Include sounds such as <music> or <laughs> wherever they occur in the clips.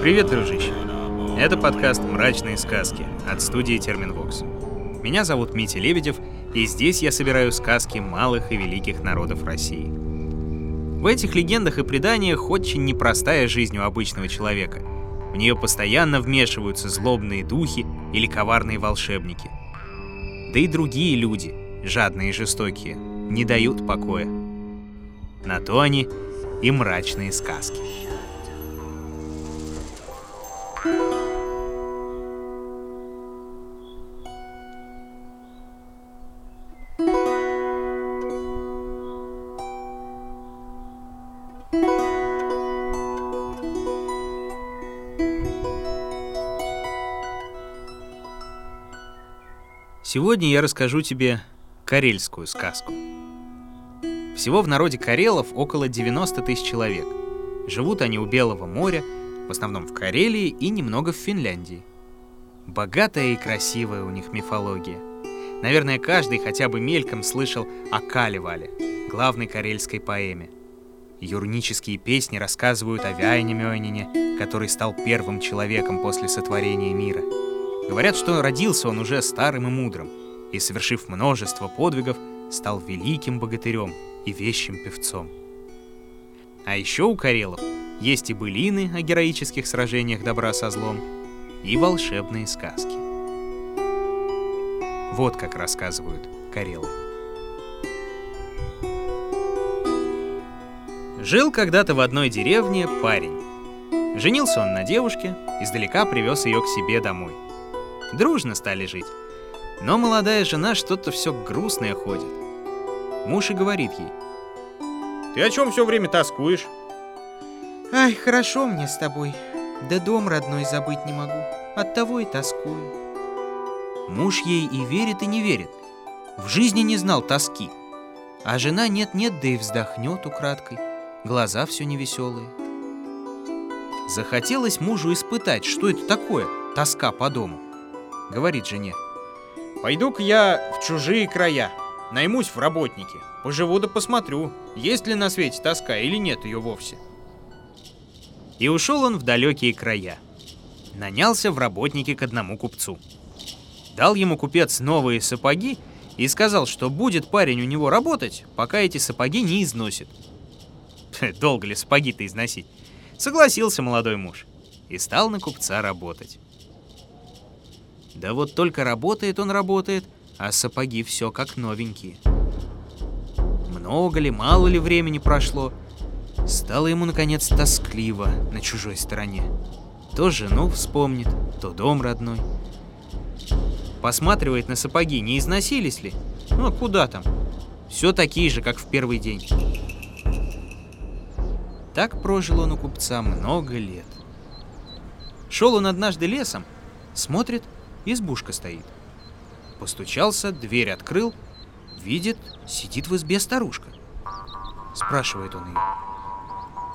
Привет, дружище! Это подкаст «Мрачные сказки» от студии Терминвокс. Меня зовут Митя Лебедев, и здесь я собираю сказки малых и великих народов России. В этих легендах и преданиях очень непростая жизнь у обычного человека. В нее постоянно вмешиваются злобные духи или коварные волшебники. Да и другие люди, жадные и жестокие, не дают покоя. На то они и мрачные сказки. Сегодня я расскажу тебе карельскую сказку. Всего в народе карелов около 90 тысяч человек. Живут они у Белого моря, в основном в Карелии и немного в Финляндии. Богатая и красивая у них мифология. Наверное, каждый хотя бы мельком слышал о Калевале, главной карельской поэме. Юрнические песни рассказывают о Вяйне Мёйнине, который стал первым человеком после сотворения мира. Говорят, что родился он уже старым и мудрым, и, совершив множество подвигов, стал великим богатырем и вещим певцом. А еще у карелов есть и былины о героических сражениях добра со злом, и волшебные сказки. Вот как рассказывают карелы. Жил когда-то в одной деревне парень. Женился он на девушке, издалека привез ее к себе домой. Дружно стали жить. Но молодая жена что-то все грустное ходит. Муж и говорит ей. «Ты о чем все время тоскуешь?» Ай, хорошо мне с тобой. Да дом родной забыть не могу. Оттого и тоскую. Муж ей и верит, и не верит. В жизни не знал тоски. А жена нет-нет, да и вздохнет украдкой. Глаза все невеселые. Захотелось мужу испытать, что это такое, тоска по дому. Говорит жене. «Пойду-ка я в чужие края, наймусь в работники, поживу да посмотрю, есть ли на свете тоска или нет ее вовсе». И ушел он в далекие края. Нанялся в работники к одному купцу. Дал ему купец новые сапоги и сказал, что будет парень у него работать, пока эти сапоги не износит. <laughs> Долго ли сапоги-то износить? Согласился молодой муж и стал на купца работать. Да вот только работает он работает, а сапоги все как новенькие. Много ли, мало ли времени прошло, Стало ему, наконец, тоскливо на чужой стороне. То жену вспомнит, то дом родной. Посматривает на сапоги, не износились ли? Ну, а куда там? Все такие же, как в первый день. Так прожил он у купца много лет. Шел он однажды лесом, смотрит, избушка стоит. Постучался, дверь открыл, видит, сидит в избе старушка. Спрашивает он ее.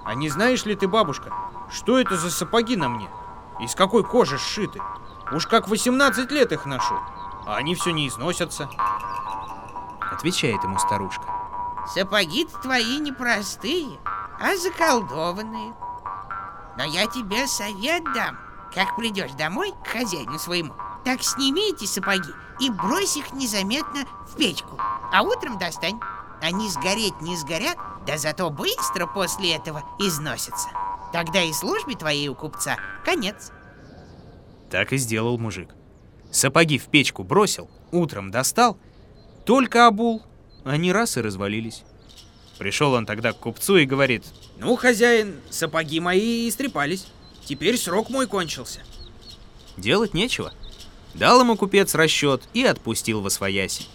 А не знаешь ли ты, бабушка, что это за сапоги на мне? Из какой кожи сшиты? Уж как 18 лет их ношу, а они все не износятся. Отвечает ему старушка. сапоги твои непростые, а заколдованные. Но я тебе совет дам. Как придешь домой к хозяину своему, так сними эти сапоги и брось их незаметно в печку, а утром достань. Они сгореть не сгорят, да зато быстро после этого износятся. Тогда и службе твоей у купца конец. Так и сделал мужик. Сапоги в печку бросил, утром достал, только обул, они раз и развалились. Пришел он тогда к купцу и говорит, «Ну, хозяин, сапоги мои истрепались, теперь срок мой кончился». Делать нечего. Дал ему купец расчет и отпустил во свояси.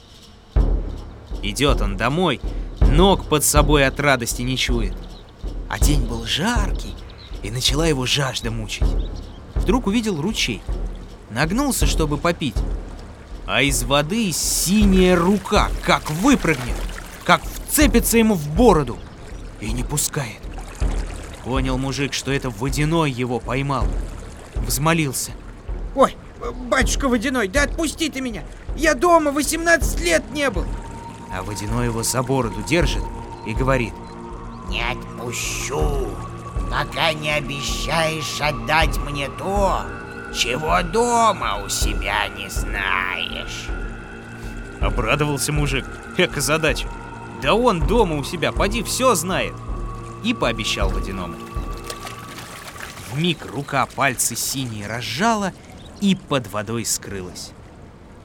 Идет он домой, ног под собой от радости не чует. А день был жаркий, и начала его жажда мучить. Вдруг увидел ручей. Нагнулся, чтобы попить. А из воды синяя рука, как выпрыгнет, как вцепится ему в бороду и не пускает. Понял мужик, что это водяной его поймал. Взмолился. Ой, батюшка водяной, да отпусти ты меня! Я дома 18 лет не был! А водяной его за бороду держит и говорит «Не отпущу! пока не обещаешь отдать мне то, чего дома у себя не знаешь. Обрадовался мужик. Эка задача. Да он дома у себя, поди, все знает. И пообещал водяному. Вмиг рука пальцы синие разжала и под водой скрылась.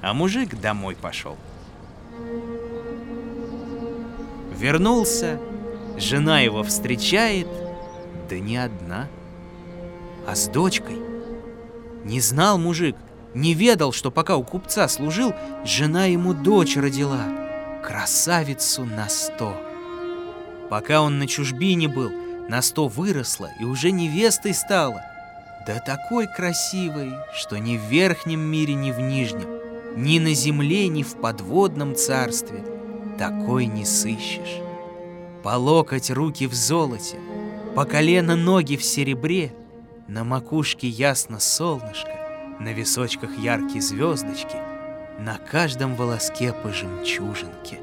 А мужик домой пошел. Вернулся, жена его встречает, да не одна, а с дочкой. Не знал мужик, не ведал, что пока у купца служил, жена ему дочь родила, красавицу на сто. Пока он на чужбине был, на сто выросла и уже невестой стала. Да такой красивой, что ни в верхнем мире, ни в нижнем, ни на земле, ни в подводном царстве такой не сыщешь. По локоть руки в золоте, по колено ноги в серебре, на макушке ясно солнышко, на височках яркие звездочки, на каждом волоске по жемчужинке.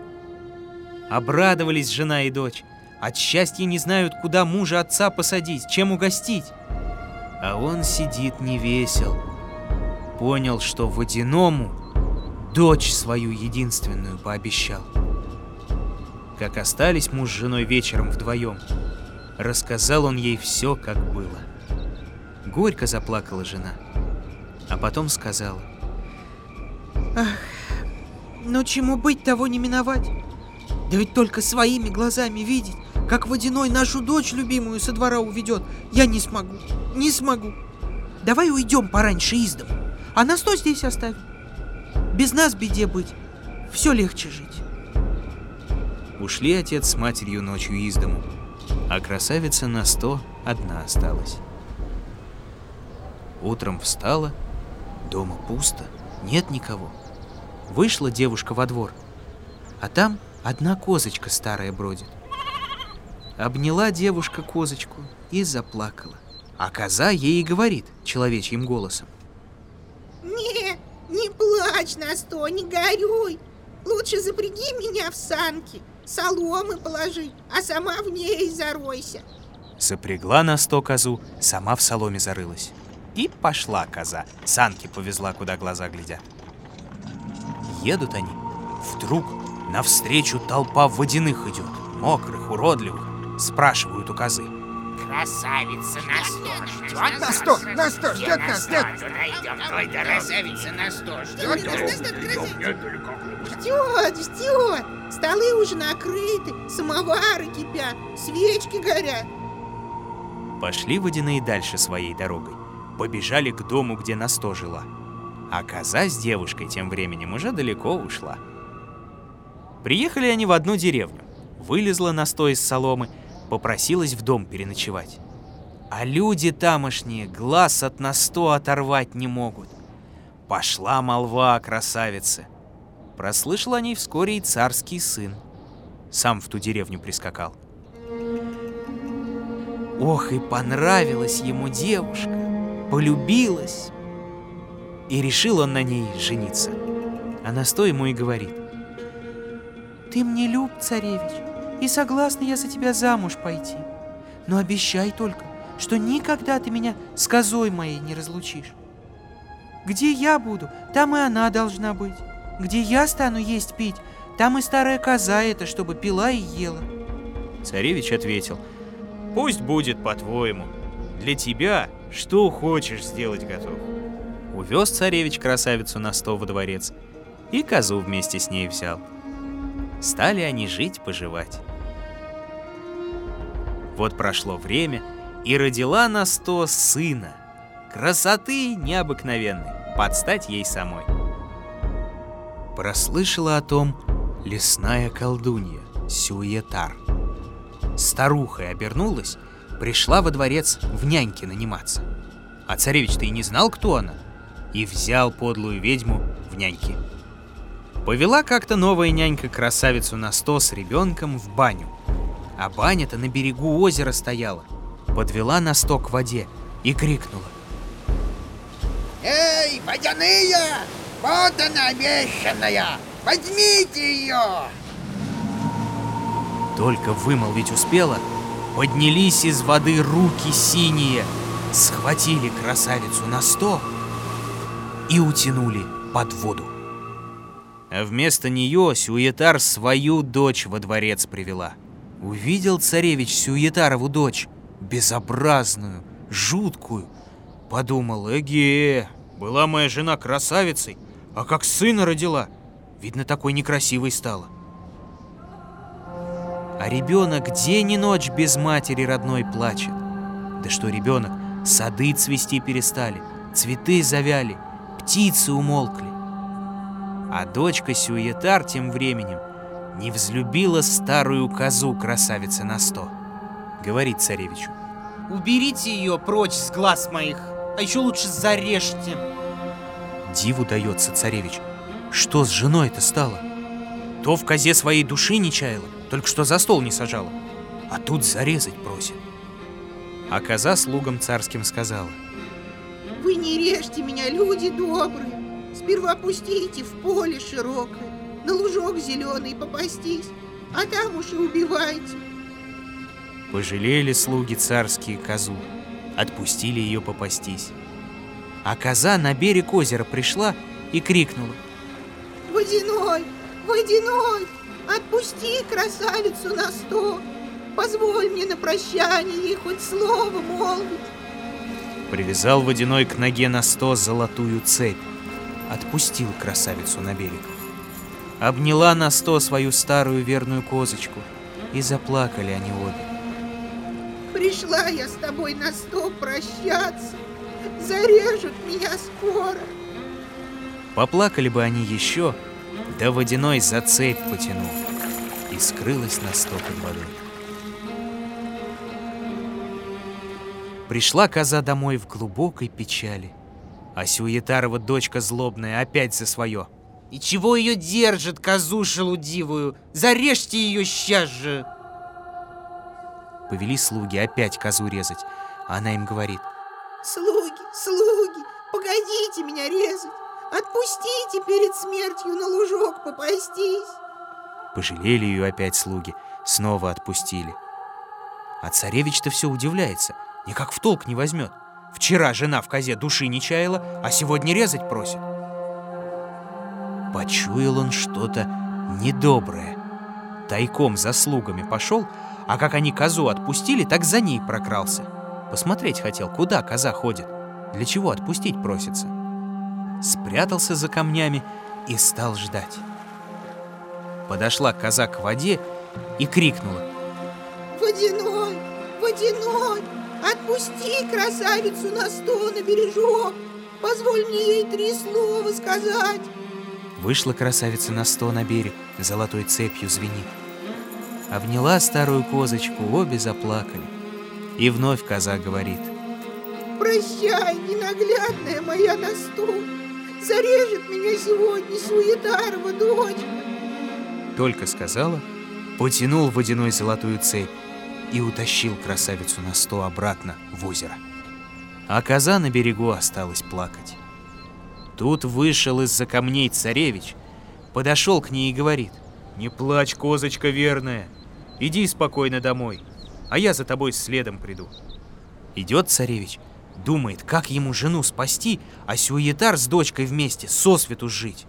Обрадовались жена и дочь, от счастья не знают, куда мужа отца посадить, чем угостить. А он сидит не весел. Понял, что водяному дочь свою единственную пообещал. Как остались муж с женой вечером вдвоем, рассказал он ей все, как было. Горько заплакала жена, а потом сказала. Ах, но чему быть, того не миновать. Да ведь только своими глазами видеть, как водяной нашу дочь любимую со двора уведет, я не смогу, не смогу. Давай уйдем пораньше из дому, а нас то здесь оставим. Без нас беде быть, все легче жить. Ушли отец с матерью ночью из дому, а красавица на сто одна осталась. Утром встала, дома пусто, нет никого. Вышла девушка во двор, а там одна козочка старая бродит. Обняла девушка козочку и заплакала. А коза ей и говорит человечьим голосом. Не, не плачь на сто, не горюй. Лучше запряги меня в санки, соломы положи, а сама в ней заройся. Запрягла на сто козу, сама в соломе зарылась. И пошла коза, санки повезла, куда глаза глядят. Едут они. Вдруг навстречу толпа водяных идет, мокрых, уродливых. Спрашивают у козы. Красавица на сто ждет. На сто, на сто, ждет нас, нет. Идем, той красавица на сто ждет. Ждет, ждет. Столы уже накрыты, самовары кипят, свечки горят. Пошли водяные дальше своей дорогой. Побежали к дому, где на сто жила. А коза с девушкой тем временем уже далеко ушла. Приехали они в одну деревню. Вылезла на сто из соломы, попросилась в дом переночевать. А люди тамошние глаз от на сто оторвать не могут. Пошла молва о красавице. Прослышал о ней вскоре и царский сын. Сам в ту деревню прискакал. Ох, и понравилась ему девушка, полюбилась. И решил он на ней жениться. А на сто ему и говорит. Ты мне люб, царевич, и согласна я за тебя замуж пойти. Но обещай только, что никогда ты меня с козой моей не разлучишь. Где я буду, там и она должна быть. Где я стану есть пить, там и старая коза эта, чтобы пила и ела. Царевич ответил. Пусть будет по-твоему. Для тебя что хочешь сделать готов. Увез царевич красавицу на сто во дворец и козу вместе с ней взял. Стали они жить-поживать. Вот прошло время, и родила на сто сына. Красоты необыкновенной, под стать ей самой. Прослышала о том лесная колдунья Сюетар. Старухой обернулась, пришла во дворец в няньке наниматься. А царевич-то и не знал, кто она, и взял подлую ведьму в няньки. Повела как-то новая нянька красавицу на сто с ребенком в баню. А баня-то на берегу озера стояла. Подвела на сто к воде и крикнула. Эй, водяные! Вот она обещанная! Возьмите ее! Только вымолвить успела, Поднялись из воды руки синие, схватили красавицу на сто и утянули под воду. А вместо нее Сюетар свою дочь во дворец привела. Увидел царевич Сюетарову дочь, безобразную, жуткую. Подумал, эге, была моя жена красавицей, а как сына родила, видно, такой некрасивой стала. А ребенок день и ночь без матери родной плачет. Да что ребенок, сады цвести перестали, цветы завяли, птицы умолкли. А дочка Сюетар тем временем не взлюбила старую козу красавицы на сто. Говорит царевичу. Уберите ее прочь с глаз моих, а еще лучше зарежьте. Диву дается царевич. Что с женой-то стало? То в козе своей души не чаяла, только что за стол не сажала. А тут зарезать просит. А коза слугам царским сказала. Вы не режьте меня, люди добрые. Сперва пустите в поле широкое, на лужок зеленый попастись, а там уж и убивайте. Пожалели слуги царские козу, отпустили ее попастись. А коза на берег озера пришла и крикнула. Водяной, водяной, отпусти красавицу на сто. Позволь мне на прощание ей хоть слово молвить. Привязал водяной к ноге на сто золотую цепь. Отпустил красавицу на берег. Обняла на сто свою старую верную козочку. И заплакали они обе. Пришла я с тобой на сто прощаться. Зарежут меня скоро. Поплакали бы они еще, да водяной за цепь потянул. И скрылась на сто под водой. Пришла коза домой в глубокой печали. А Сюетарова дочка злобная опять за свое. И чего ее держит, козу шелудивую? Зарежьте ее сейчас же! Повели слуги опять козу резать. А она им говорит. Слуги, слуги, погодите меня резать. Отпустите перед смертью на лужок попастись. Пожалели ее опять слуги, снова отпустили. А царевич-то все удивляется, никак в толк не возьмет. Вчера жена в козе души не чаяла, а сегодня резать просит. Почуял он что-то недоброе. Тайком за слугами пошел, а как они козу отпустили, так за ней прокрался. Посмотреть хотел, куда коза ходит, для чего отпустить просится. Спрятался за камнями и стал ждать. Подошла коза к воде и крикнула. Водяной, водяной, отпусти красавицу на сто на бережок. Позволь мне ей три слова сказать. Вышла красавица на сто на берег, золотой цепью звенит. Обняла старую козочку, обе заплакали. И вновь коза говорит. Прощай, ненаглядная моя на сто. Зарежет меня сегодня Суетарова дочь. Только сказала, потянул водяной золотую цепь и утащил красавицу на сто обратно в озеро. А коза на берегу осталась плакать. Тут вышел из-за камней царевич, подошел к ней и говорит. «Не плачь, козочка верная, иди спокойно домой, а я за тобой следом приду». Идет царевич, думает, как ему жену спасти, а Сюетар с дочкой вместе сосвету жить.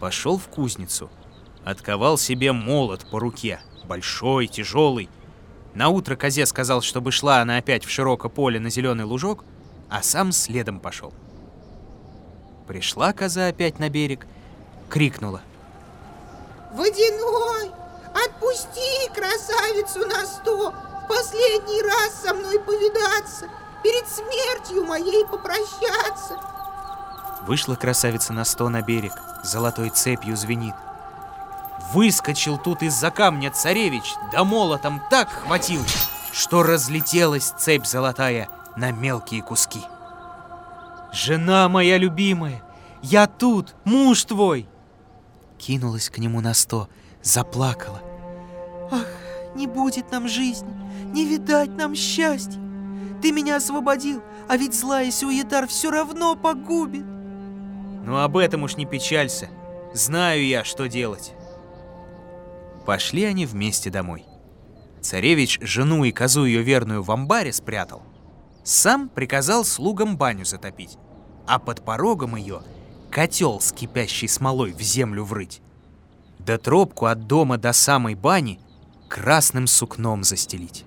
Пошел в кузницу, отковал себе молот по руке, большой, тяжелый. На утро козе сказал, чтобы шла она опять в широкое поле на зеленый лужок, а сам следом пошел. Пришла коза опять на берег, крикнула. Водяной, отпусти красавицу на сто, в последний раз со мной повидаться, перед смертью моей попрощаться. Вышла красавица на сто на берег, золотой цепью звенит. Выскочил тут из-за камня царевич, да молотом так хватил, что разлетелась цепь золотая на мелкие куски. «Жена моя любимая, я тут, муж твой!» Кинулась к нему на сто, заплакала. Ах, не будет нам жизни, не видать нам счастья. Ты меня освободил, а ведь злая Сюетар все равно погубит. Ну об этом уж не печалься, знаю я, что делать. Пошли они вместе домой. Царевич жену и козу ее верную в амбаре спрятал. Сам приказал слугам баню затопить, а под порогом ее котел с кипящей смолой в землю врыть. Да тропку от дома до самой бани красным сукном застелить.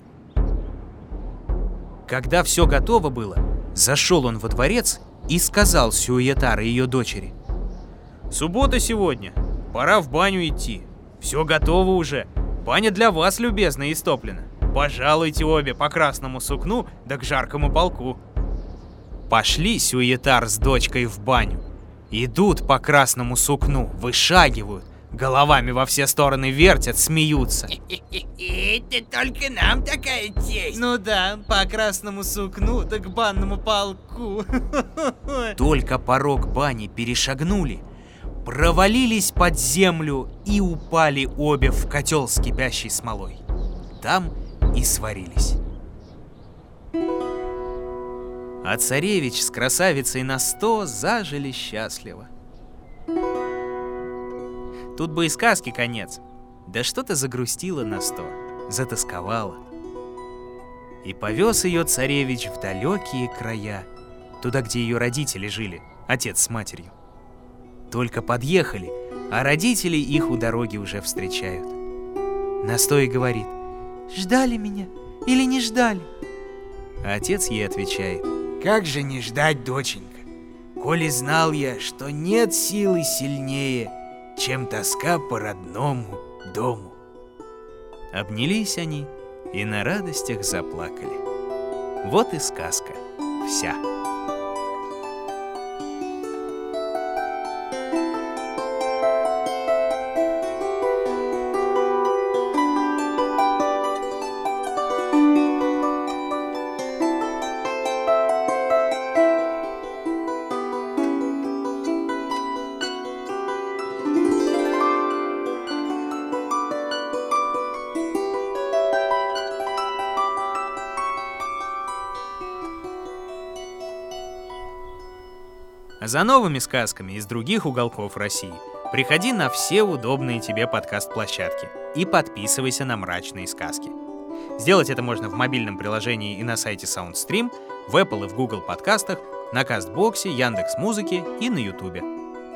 Когда все готово было, зашел он во дворец и сказал Сюетар и ее дочери. «Суббота сегодня, пора в баню идти. Все готово уже, баня для вас, любезно, истоплена. Пожалуйте обе по красному сукну да к жаркому полку». Пошли Сюетар с дочкой в баню. Идут по красному сукну, вышагивают, головами во все стороны вертят, смеются. Это только нам такая честь. Ну да, по красному сукну, да к банному полку. <laughs> Только порог бани перешагнули, провалились под землю и упали обе в котел с кипящей смолой. Там и сварились. А царевич с красавицей на сто зажили счастливо. Тут бы и сказки конец. Да что-то загрустила на сто, затасковала. И повез ее царевич в далекие края, туда, где ее родители жили, отец с матерью. Только подъехали, а родители их у дороги уже встречают. Настой говорит, Ждали меня или не ждали? а отец ей отвечает, Как же не ждать, доченька? Коли знал я, что нет силы сильнее, чем тоска по родному дому. Обнялись они и на радостях заплакали. Вот и сказка вся. А за новыми сказками из других уголков России приходи на все удобные тебе подкаст-площадки и подписывайся на «Мрачные сказки». Сделать это можно в мобильном приложении и на сайте SoundStream, в Apple и в Google подкастах, на Кастбоксе, Яндекс Музыке и на Ютубе.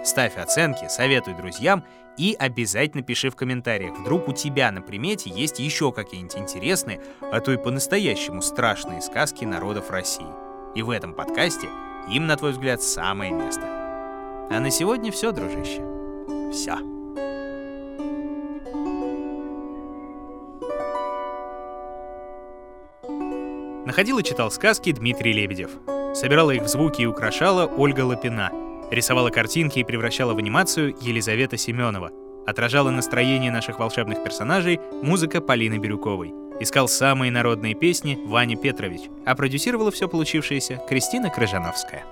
Ставь оценки, советуй друзьям и обязательно пиши в комментариях, вдруг у тебя на примете есть еще какие-нибудь интересные, а то и по-настоящему страшные сказки народов России. И в этом подкасте им, на твой взгляд, самое место. А на сегодня все, дружище. Все. Находил и читал сказки Дмитрий Лебедев. Собирала их в звуки и украшала Ольга Лапина. Рисовала картинки и превращала в анимацию Елизавета Семенова. Отражала настроение наших волшебных персонажей музыка Полины Бирюковой. Искал самые народные песни Ваня Петрович, а продюсировала все получившееся Кристина Крыжановская.